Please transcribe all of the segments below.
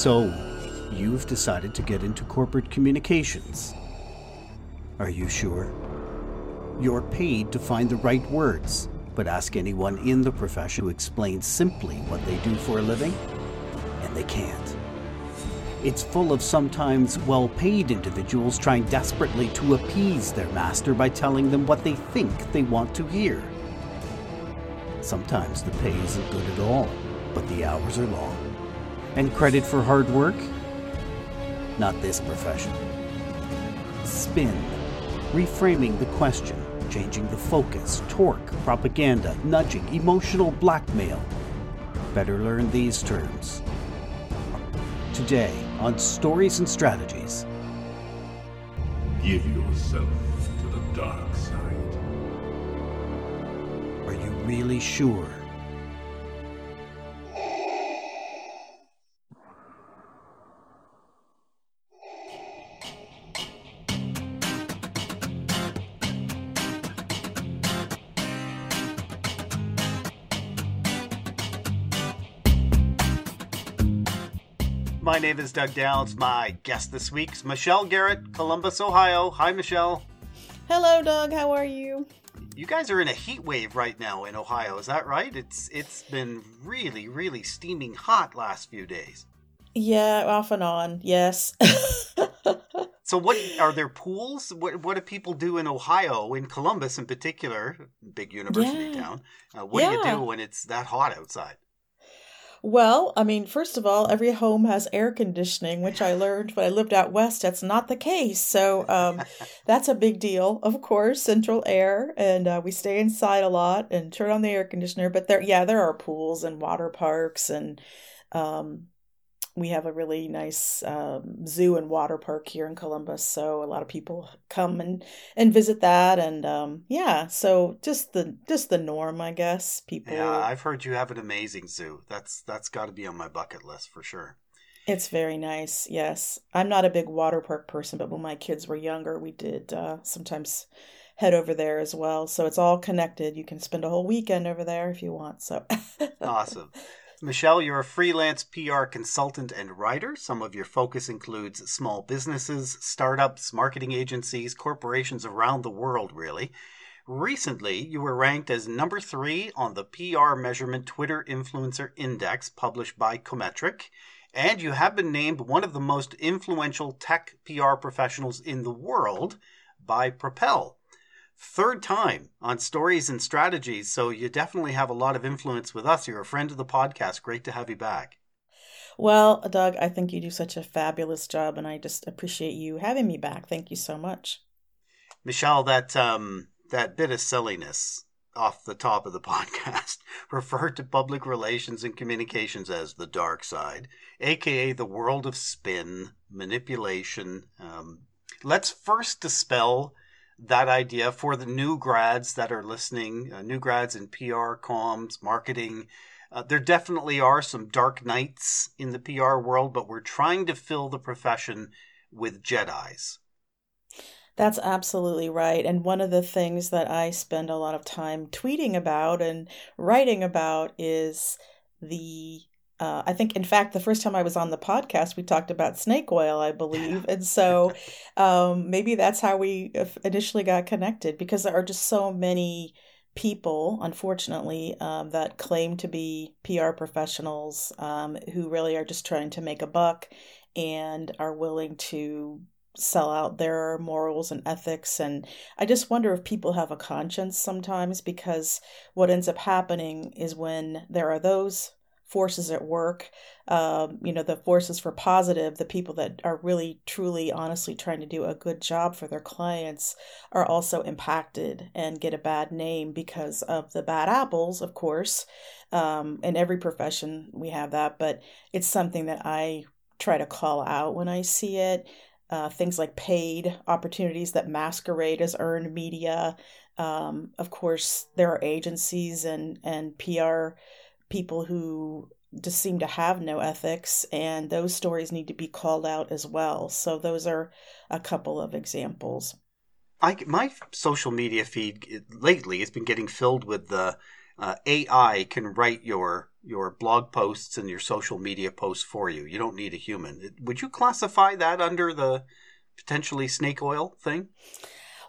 So, you've decided to get into corporate communications. Are you sure? You're paid to find the right words, but ask anyone in the profession to explain simply what they do for a living, and they can't. It's full of sometimes well paid individuals trying desperately to appease their master by telling them what they think they want to hear. Sometimes the pay isn't good at all, but the hours are long. And credit for hard work? Not this profession. Spin, reframing the question, changing the focus, torque, propaganda, nudging, emotional blackmail. Better learn these terms. Today on Stories and Strategies. Give yourself to the dark side. Are you really sure? Name is Doug Downs. My guest this week's Michelle Garrett, Columbus, Ohio. Hi, Michelle. Hello, Doug. How are you? You guys are in a heat wave right now in Ohio. Is that right? It's it's been really, really steaming hot last few days. Yeah, off and on. Yes. so, what are there pools? What what do people do in Ohio, in Columbus in particular, big university Yeah. town? Uh, what do you do when it's that hot outside? Well, I mean, first of all, every home has air conditioning, which I learned when I lived out west. That's not the case. So um, that's a big deal, of course, central air. And uh, we stay inside a lot and turn on the air conditioner. But there, yeah, there are pools and water parks. And um, we have a really nice um, zoo and water park here in Columbus. So a lot of people come and, and visit that. And um, yeah, so just the just the norm, I guess. People. Yeah, I've heard you have an amazing zoo. That's that's got to be on my bucket list for sure. It's very nice. Yes. I'm not a big water park person, but when my kids were younger, we did uh, sometimes head over there as well. So it's all connected. You can spend a whole weekend over there if you want. So Awesome. Michelle, you're a freelance PR consultant and writer. Some of your focus includes small businesses, startups, marketing agencies, corporations around the world, really. Recently, you were ranked as number three on the PR Measurement Twitter Influencer Index published by Commetric, and you have been named one of the most influential tech PR professionals in the world by Propel third time on stories and strategies so you definitely have a lot of influence with us you're a friend of the podcast great to have you back Well, Doug, I think you do such a fabulous job, and I just appreciate you having me back. Thank you so much. michelle that um that bit of silliness off the top of the podcast referred to public relations and communications as the dark side aka the world of spin manipulation um, let's first dispel that idea for the new grads that are listening, uh, new grads in PR, comms, marketing. Uh, there definitely are some dark knights in the PR world, but we're trying to fill the profession with Jedi's. That's absolutely right. And one of the things that I spend a lot of time tweeting about and writing about is the uh, I think, in fact, the first time I was on the podcast, we talked about snake oil, I believe. And so um, maybe that's how we initially got connected because there are just so many people, unfortunately, um, that claim to be PR professionals um, who really are just trying to make a buck and are willing to sell out their morals and ethics. And I just wonder if people have a conscience sometimes because what ends up happening is when there are those forces at work, um, you know, the forces for positive, the people that are really, truly, honestly trying to do a good job for their clients are also impacted and get a bad name because of the bad apples, of course. Um, in every profession, we have that, but it's something that I try to call out when I see it. Uh, things like paid opportunities that masquerade as earned media. Um, of course, there are agencies and, and PR people who just seem to have no ethics, and those stories need to be called out as well. So, those are a couple of examples. I, my social media feed lately has been getting filled with the uh, AI can write your your blog posts and your social media posts for you. You don't need a human. Would you classify that under the potentially snake oil thing?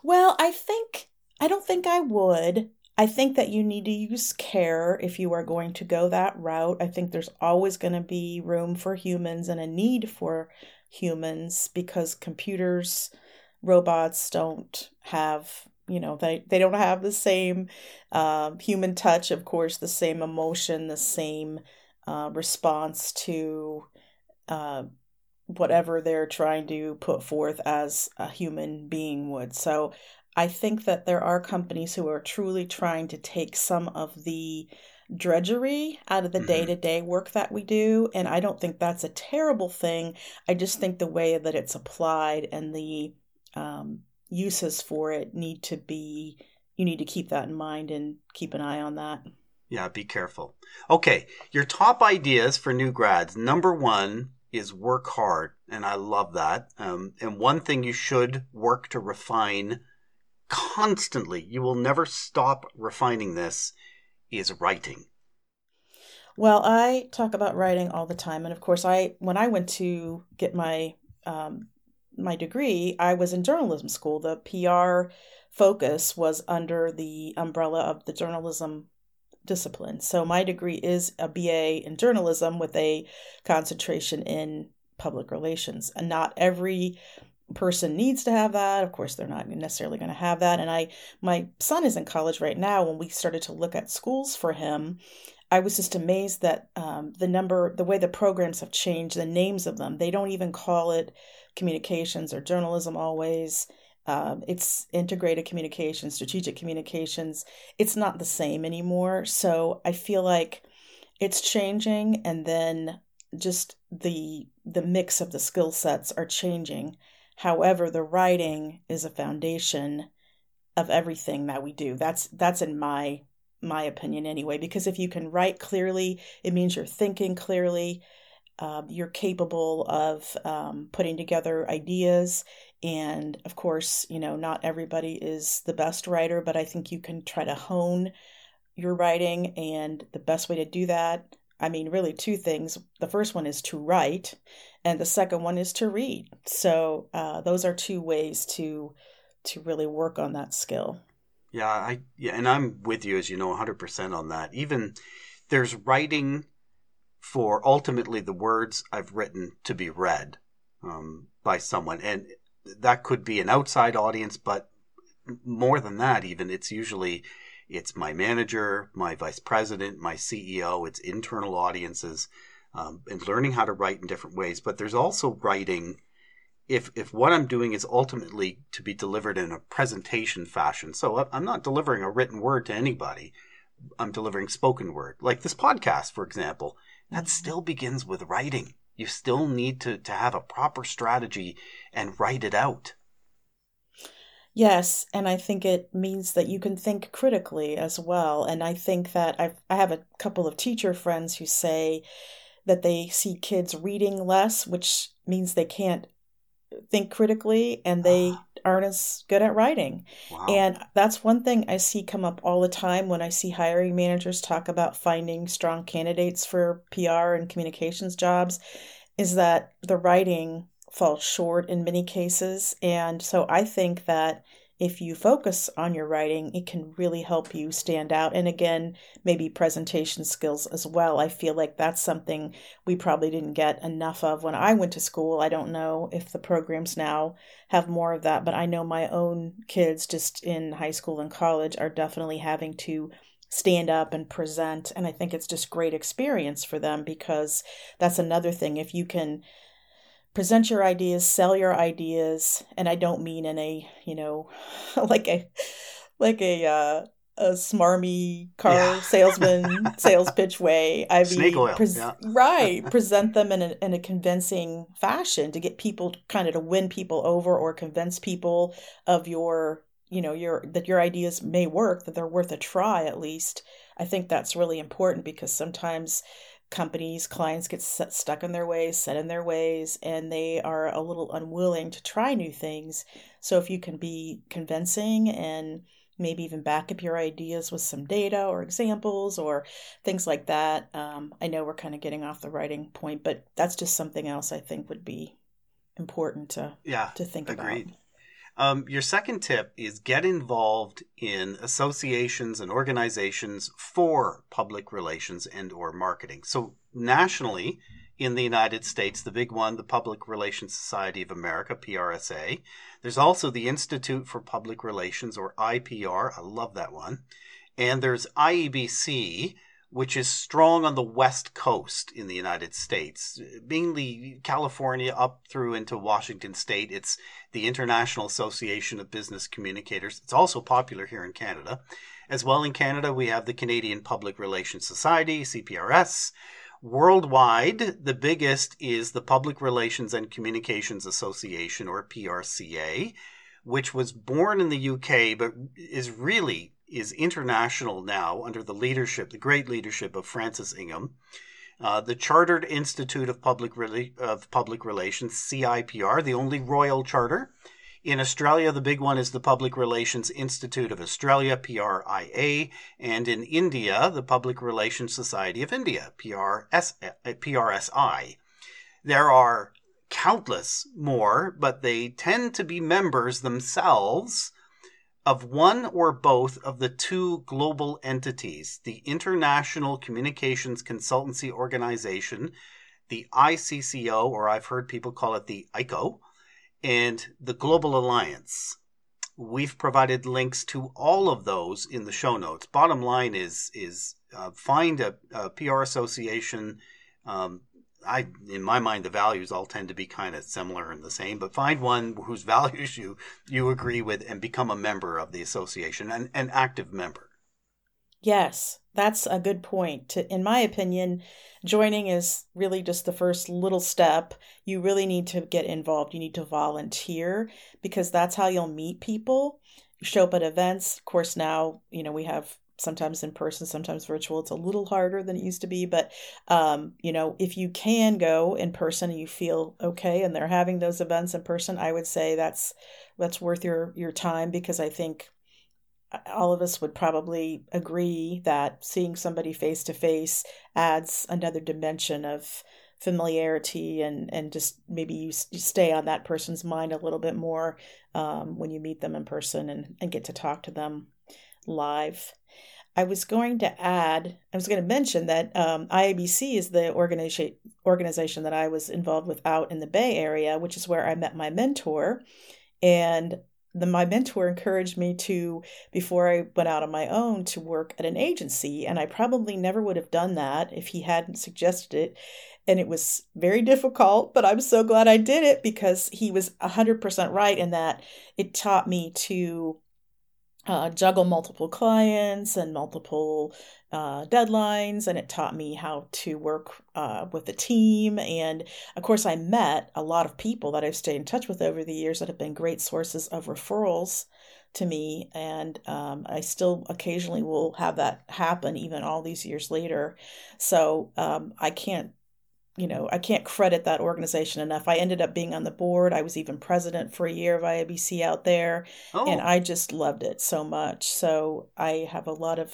Well, I think I don't think I would. I think that you need to use care if you are going to go that route. I think there's always going to be room for humans and a need for humans because computers, robots don't have, you know, they, they don't have the same uh, human touch, of course, the same emotion, the same uh, response to uh, whatever they're trying to put forth as a human being would. So I think that there are companies who are truly trying to take some of the drudgery out of the day to day work that we do. And I don't think that's a terrible thing. I just think the way that it's applied and the um, uses for it need to be, you need to keep that in mind and keep an eye on that. Yeah, be careful. Okay, your top ideas for new grads. Number one is work hard, and I love that. Um, and one thing you should work to refine constantly, you will never stop refining this, is writing. Well, I talk about writing all the time, and of course, I when I went to get my um, my degree, I was in journalism school. The PR focus was under the umbrella of the journalism discipline. So my degree is a BA in journalism with a concentration in public relations. And not every person needs to have that. Of course, they're not necessarily going to have that. And I, my son is in college right now. When we started to look at schools for him, I was just amazed that um, the number, the way the programs have changed, the names of them, they don't even call it communications or journalism always. Um, it's integrated communication, strategic communications. It's not the same anymore. So I feel like it's changing, and then just the the mix of the skill sets are changing. However, the writing is a foundation of everything that we do. That's that's in my my opinion anyway. Because if you can write clearly, it means you're thinking clearly. Um, you're capable of um, putting together ideas and of course, you know, not everybody is the best writer, but I think you can try to hone your writing. And the best way to do that, I mean, really two things. The first one is to write, and the second one is to read. So uh, those are two ways to to really work on that skill. Yeah, I yeah, and I'm with you as you know 100% on that. Even there's writing for ultimately the words I've written to be read um, by someone, and that could be an outside audience, but more than that, even it's usually it's my manager, my vice president, my CEO. It's internal audiences, um, and learning how to write in different ways. But there's also writing. If if what I'm doing is ultimately to be delivered in a presentation fashion, so I'm not delivering a written word to anybody. I'm delivering spoken word, like this podcast, for example. That still begins with writing you still need to, to have a proper strategy and write it out. Yes, and I think it means that you can think critically as well. And I think that I've, I have a couple of teacher friends who say that they see kids reading less, which means they can't think critically and they ah. aren't as good at writing. Wow. And that's one thing I see come up all the time when I see hiring managers talk about finding strong candidates for PR and communications jobs is that the writing falls short in many cases. And so I think that if you focus on your writing, it can really help you stand out. And again, maybe presentation skills as well. I feel like that's something we probably didn't get enough of when I went to school. I don't know if the programs now have more of that, but I know my own kids just in high school and college are definitely having to stand up and present. And I think it's just great experience for them because that's another thing. If you can present your ideas, sell your ideas, and I don't mean in a, you know, like a like a uh a smarmy car yeah. salesman sales pitch way. I mean, oil. Pres- yeah. right, present them in a, in a convincing fashion to get people kind of to win people over or convince people of your, you know, your that your ideas may work, that they're worth a try at least. I think that's really important because sometimes companies, clients get set, stuck in their ways, set in their ways, and they are a little unwilling to try new things. So if you can be convincing and maybe even back up your ideas with some data or examples or things like that. Um, I know we're kind of getting off the writing point, but that's just something else I think would be important to yeah to think agreed. about. Um, your second tip is get involved in associations and organizations for public relations and or marketing. So nationally, in the United States, the big one, the Public Relations Society of America, PRSA. There's also the Institute for Public Relations, or IPR. I love that one. And there's IABC, which is strong on the West Coast in the United States, mainly California up through into Washington State. It's the International Association of Business Communicators. It's also popular here in Canada. As well in Canada, we have the Canadian Public Relations Society, CPRS. Worldwide, the biggest is the Public Relations and Communications Association, or PRCA, which was born in the UK but is really is international now under the leadership, the great leadership of Francis Ingham. Uh, the Chartered Institute of Public, Rel- of Public Relations, CIPR, the only royal charter, in Australia, the big one is the Public Relations Institute of Australia, PRIA, and in India, the Public Relations Society of India, PRS, PRSI. There are countless more, but they tend to be members themselves of one or both of the two global entities the International Communications Consultancy Organization, the ICCO, or I've heard people call it the ICO and the Global Alliance. We've provided links to all of those in the show notes. Bottom line is is uh, find a, a, PR association. Um, I, in my mind, the values all tend to be kind of similar and the same, but find one whose values you you agree with and become a member of the association, an, an active member. Yes, that's a good point. To, in my opinion, joining is really just the first little step. You really need to get involved. You need to volunteer because that's how you'll meet people. Show up at events. Of course, now, you know, we have sometimes in person, sometimes virtual. It's a little harder than it used to be, but um, you know, if you can go in person and you feel okay and they're having those events in person, I would say that's that's worth your your time because I think all of us would probably agree that seeing somebody face to face adds another dimension of familiarity and and just maybe you, you stay on that person's mind a little bit more um, when you meet them in person and, and get to talk to them live. I was going to add i was going to mention that um, iabc is the organization organization that i was involved with out in the bay area which is where i met my mentor. And the, my mentor encouraged me to before i went out on my own to work at an agency. And i probably never would have done that if he hadn't suggested it. And it was very difficult but i'm so glad i did it because he was 100% right in that it taught me to uh, juggle multiple clients and multiple uh, deadlines, and it taught me how to work uh, with a team. And of course, I met a lot of people that I've stayed in touch with over the years that have been great sources of referrals to me. And um, I still occasionally will have that happen, even all these years later. So um, I can't you know, I can't credit that organization enough. I ended up being on the board. I was even president for a year of IABC out there, oh. and I just loved it so much. So I have a lot of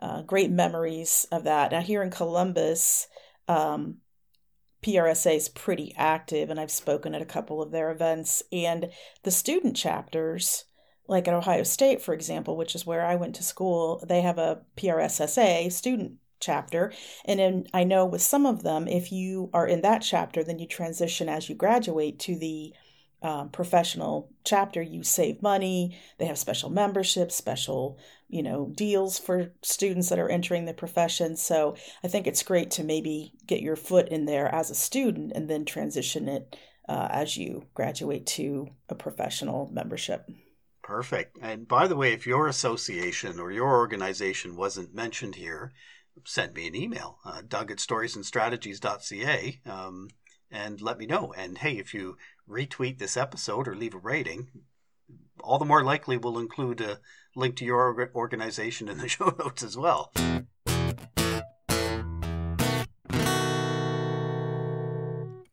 uh, great memories of that. Now here in Columbus, um, PRSA is pretty active, and I've spoken at a couple of their events. And the student chapters, like at Ohio State, for example, which is where I went to school, they have a PRSSA student chapter. And then I know with some of them, if you are in that chapter, then you transition as you graduate to the um, professional chapter. You save money. They have special memberships, special you know deals for students that are entering the profession. So I think it's great to maybe get your foot in there as a student and then transition it uh, as you graduate to a professional membership. Perfect. And by the way, if your association or your organization wasn't mentioned here, send me an email, uh, doug at storiesandstrategies.ca, um, and let me know. And hey, if you retweet this episode or leave a rating, all the more likely we'll include a link to your organization in the show notes as well.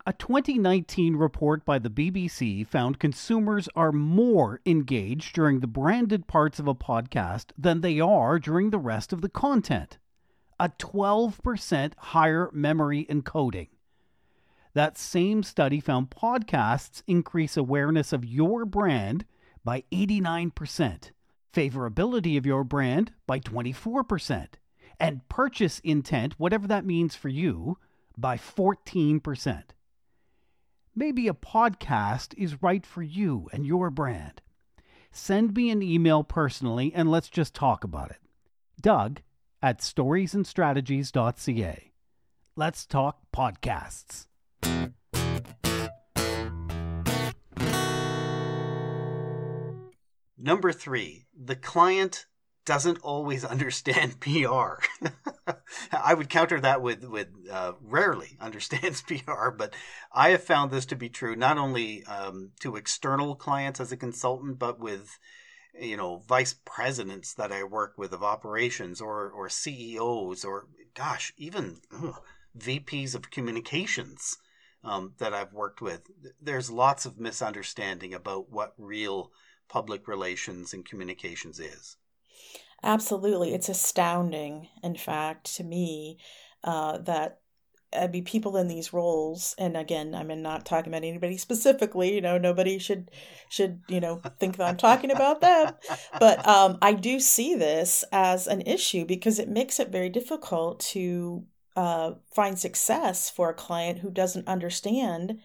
A 2019 report by the BBC found consumers are more engaged during the branded parts of a podcast than they are during the rest of the content. A 12% higher memory encoding. That same study found podcasts increase awareness of your brand by 89%, favorability of your brand by 24%, and purchase intent, whatever that means for you, by 14%. Maybe a podcast is right for you and your brand. Send me an email personally and let's just talk about it. Doug at storiesandstrategies.ca. Let's talk podcasts. Number three, the client doesn't always understand PR. I would counter that with with uh, rarely understands PR, but I have found this to be true not only um, to external clients as a consultant, but with you know vice presidents that I work with of operations or or CEOs or gosh even ugh, VPs of communications um, that I've worked with. There's lots of misunderstanding about what real public relations and communications is. Absolutely. It's astounding, in fact, to me, uh, that I mean, people in these roles, and again, I'm not talking about anybody specifically. You know, nobody should should you know think that I'm talking about them. But um, I do see this as an issue because it makes it very difficult to uh, find success for a client who doesn't understand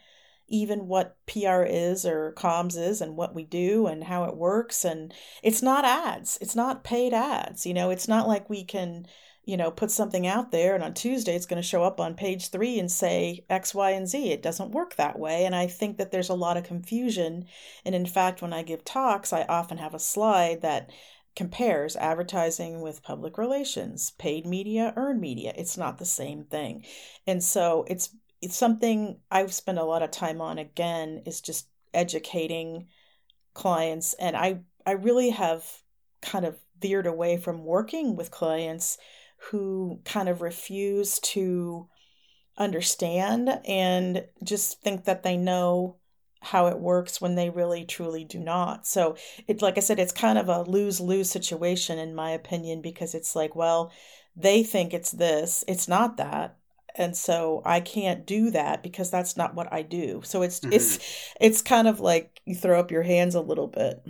even what PR is or comms is and what we do and how it works. And it's not ads, it's not paid ads. You know, it's not like we can, you know, put something out there and on Tuesday it's going to show up on page three and say X, Y, and Z. It doesn't work that way. And I think that there's a lot of confusion. And in fact, when I give talks, I often have a slide that compares advertising with public relations, paid media, earned media. It's not the same thing. And so it's it's something I've spent a lot of time on again is just educating clients and I I really have kind of veered away from working with clients who kind of refuse to understand and just think that they know how it works when they really truly do not. So it like I said it's kind of a lose-lose situation in my opinion because it's like well they think it's this, it's not that and so I can't do that because that's not what I do. So it's mm-hmm. it's it's kind of like you throw up your hands a little bit.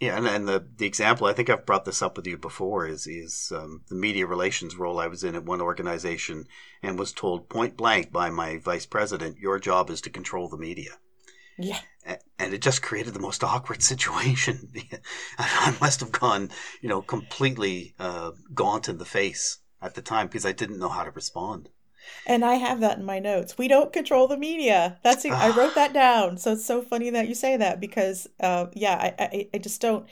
Yeah, and, and the the example I think I've brought this up with you before is is um, the media relations role I was in at one organization and was told point blank by my vice president, "Your job is to control the media." Yeah. And it just created the most awkward situation. I must have gone, you know, completely uh, gaunt in the face at the time because I didn't know how to respond. And I have that in my notes. We don't control the media. That's it. I wrote that down. So it's so funny that you say that because, uh, yeah, I, I, I just don't,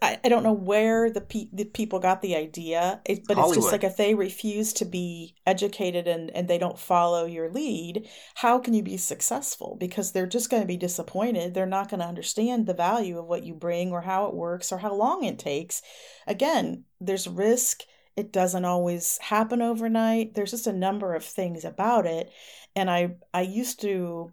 I, I don't know where the pe- the people got the idea, it, but Hollywood. it's just like if they refuse to be educated and and they don't follow your lead, how can you be successful? Because they're just going to be disappointed. They're not going to understand the value of what you bring or how it works or how long it takes. Again, there's risk it doesn't always happen overnight. There's just a number of things about it. And I I used to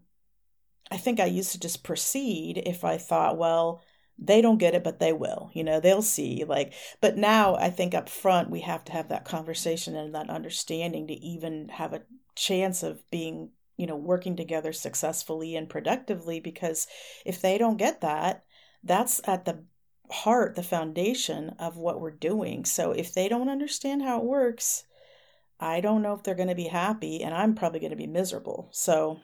I think I used to just proceed if I thought, well, they don't get it, but they will. You know, they'll see. Like, but now I think up front we have to have that conversation and that understanding to even have a chance of being, you know, working together successfully and productively. Because if they don't get that, that's at the heart, the foundation of what we're doing. So if they don't understand how it works, I don't know if they're going to be happy, and I'm probably going to be miserable. So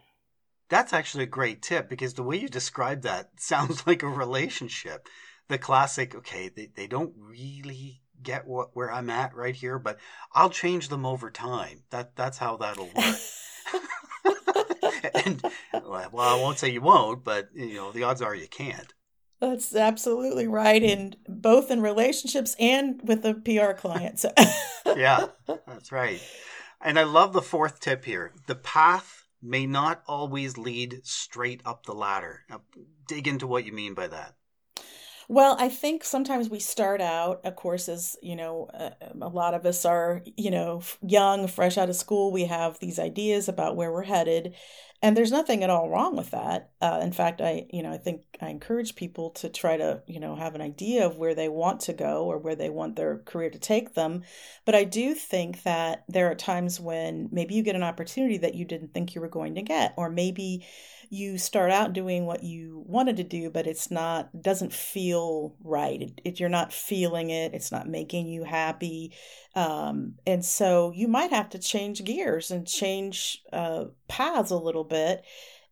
that's actually a great tip because the way you describe that sounds like a relationship. The classic, okay, they, they don't really get what where I'm at right here, but I'll change them over time. That that's how that'll work. and well, I won't say you won't, but you know the odds are you can't. That's absolutely right. In both in relationships and with the PR clients. yeah, that's right. And I love the fourth tip here. The path may not always lead straight up the ladder. Now, dig into what you mean by that. Well, I think sometimes we start out, of course, as you know, uh, a lot of us are, you know, young, fresh out of school. We have these ideas about where we're headed, and there's nothing at all wrong with that. Uh, in fact, I, you know, I think I encourage people to try to, you know, have an idea of where they want to go or where they want their career to take them. But I do think that there are times when maybe you get an opportunity that you didn't think you were going to get, or maybe you start out doing what you wanted to do, but it's not doesn't feel right. It, it, you're not feeling it. It's not making you happy, um, and so you might have to change gears and change uh, paths a little bit,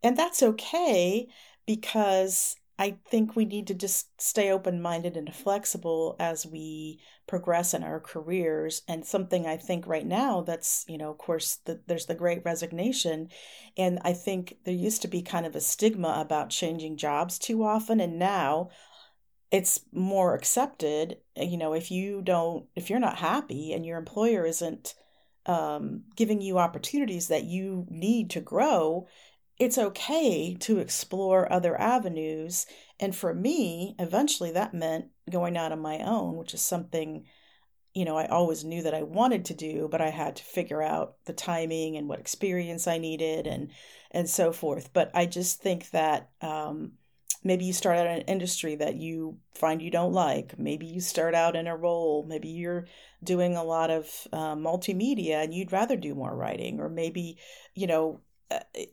and that's okay because I think we need to just stay open minded and flexible as we progress in our careers. And something I think right now that's, you know, of course, the, there's the great resignation. And I think there used to be kind of a stigma about changing jobs too often. And now it's more accepted. You know, if you don't, if you're not happy and your employer isn't um, giving you opportunities that you need to grow, it's okay to explore other avenues. And for me, eventually that meant going out on my own, which is something, you know, I always knew that I wanted to do, but I had to figure out the timing and what experience I needed and and so forth. But I just think that um, maybe you start out in an industry that you find you don't like. Maybe you start out in a role. Maybe you're doing a lot of uh, multimedia and you'd rather do more writing, or maybe you know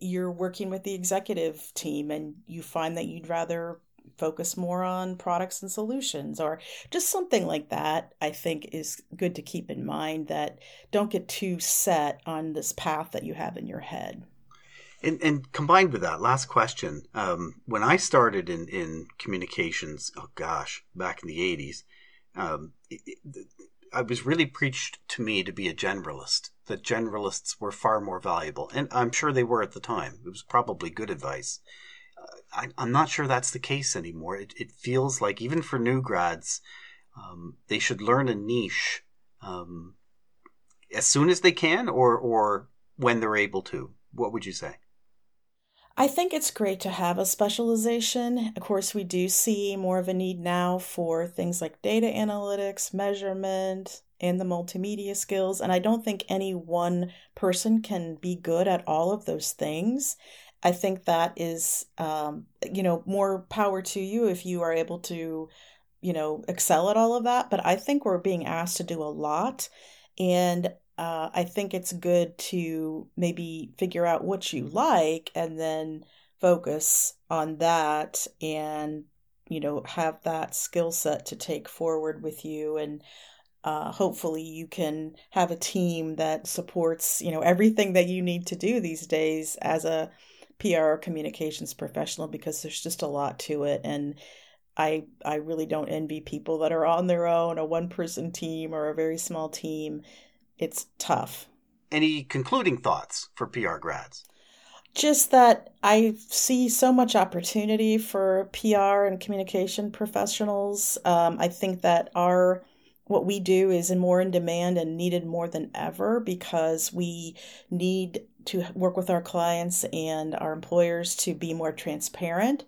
you're working with the executive team and you find that you'd rather focus more on products and solutions or just something like that i think is good to keep in mind that don't get too set on this path that you have in your head. And, and combined with that last question. Um, when i started in, in communications oh gosh back in the 80s um, it, it, I was really preached to me to be a generalist, that generalists were far more valuable. And I'm sure they were at the time. It was probably good advice. Uh, I, am not sure that's the case anymore. It, it, feels like, even for new grads, um, they should learn a niche um, as soon as they can or, or when they're able to. What would you say? I think it's great to have a specialization. Of course, we do see more of a need now for things like data analytics, measurement, and the multimedia skills. And I don't think any one person can be good at all of those things. I think that is, um, you know, more power to you if you are able to, you know, excel at all of that. But I think we're being asked to do a lot. And uh, I think it's good to maybe figure out what you like and then focus on that and you know have that skill set to take forward with you and uh, hopefully you can have a team that supports you know everything that you need to do these days as a PR communications professional because there's just a lot to it and I I really don't envy people that are on their own a one person team or a very small team it's tough. Any concluding thoughts for PR grads? Just that I see so much opportunity for PR and communication professionals. Um, I think that our what we do is more in demand and needed more than ever because we need to work with our clients and our employers to be more transparent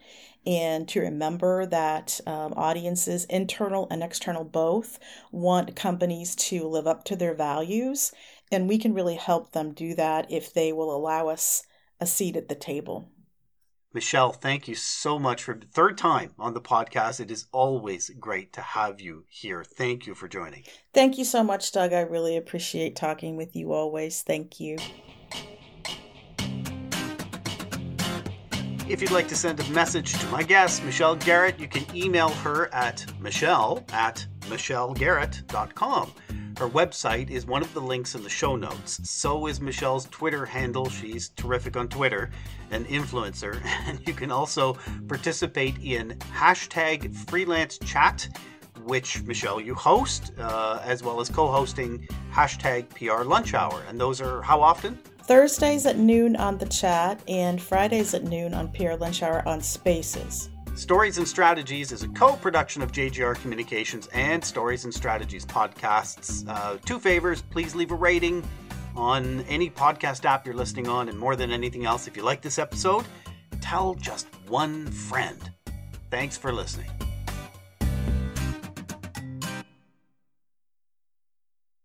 and to remember that um, audiences, internal and external both, want companies to live up to their values. And we can really help them do that if they will allow us a seat at the table. Michelle, thank you so much for the third time on the podcast. It is always great to have you here. Thank you for joining. Thank you so much, Doug. I really appreciate talking with you always. Thank you. If you'd like to send a message to my guest, Michelle Garrett, you can email her at michelle at michellegarrett.com. Her website is one of the links in the show notes. So is Michelle's Twitter handle. She's terrific on Twitter, an influencer. And you can also participate in hashtag freelance chat, which Michelle you host, uh, as well as co hosting hashtag PR lunch hour. And those are how often? Thursdays at noon on the chat, and Fridays at noon on PR Lunch Hour on Spaces. Stories and Strategies is a co production of JGR Communications and Stories and Strategies podcasts. Uh, two favors please leave a rating on any podcast app you're listening on, and more than anything else, if you like this episode, tell just one friend. Thanks for listening.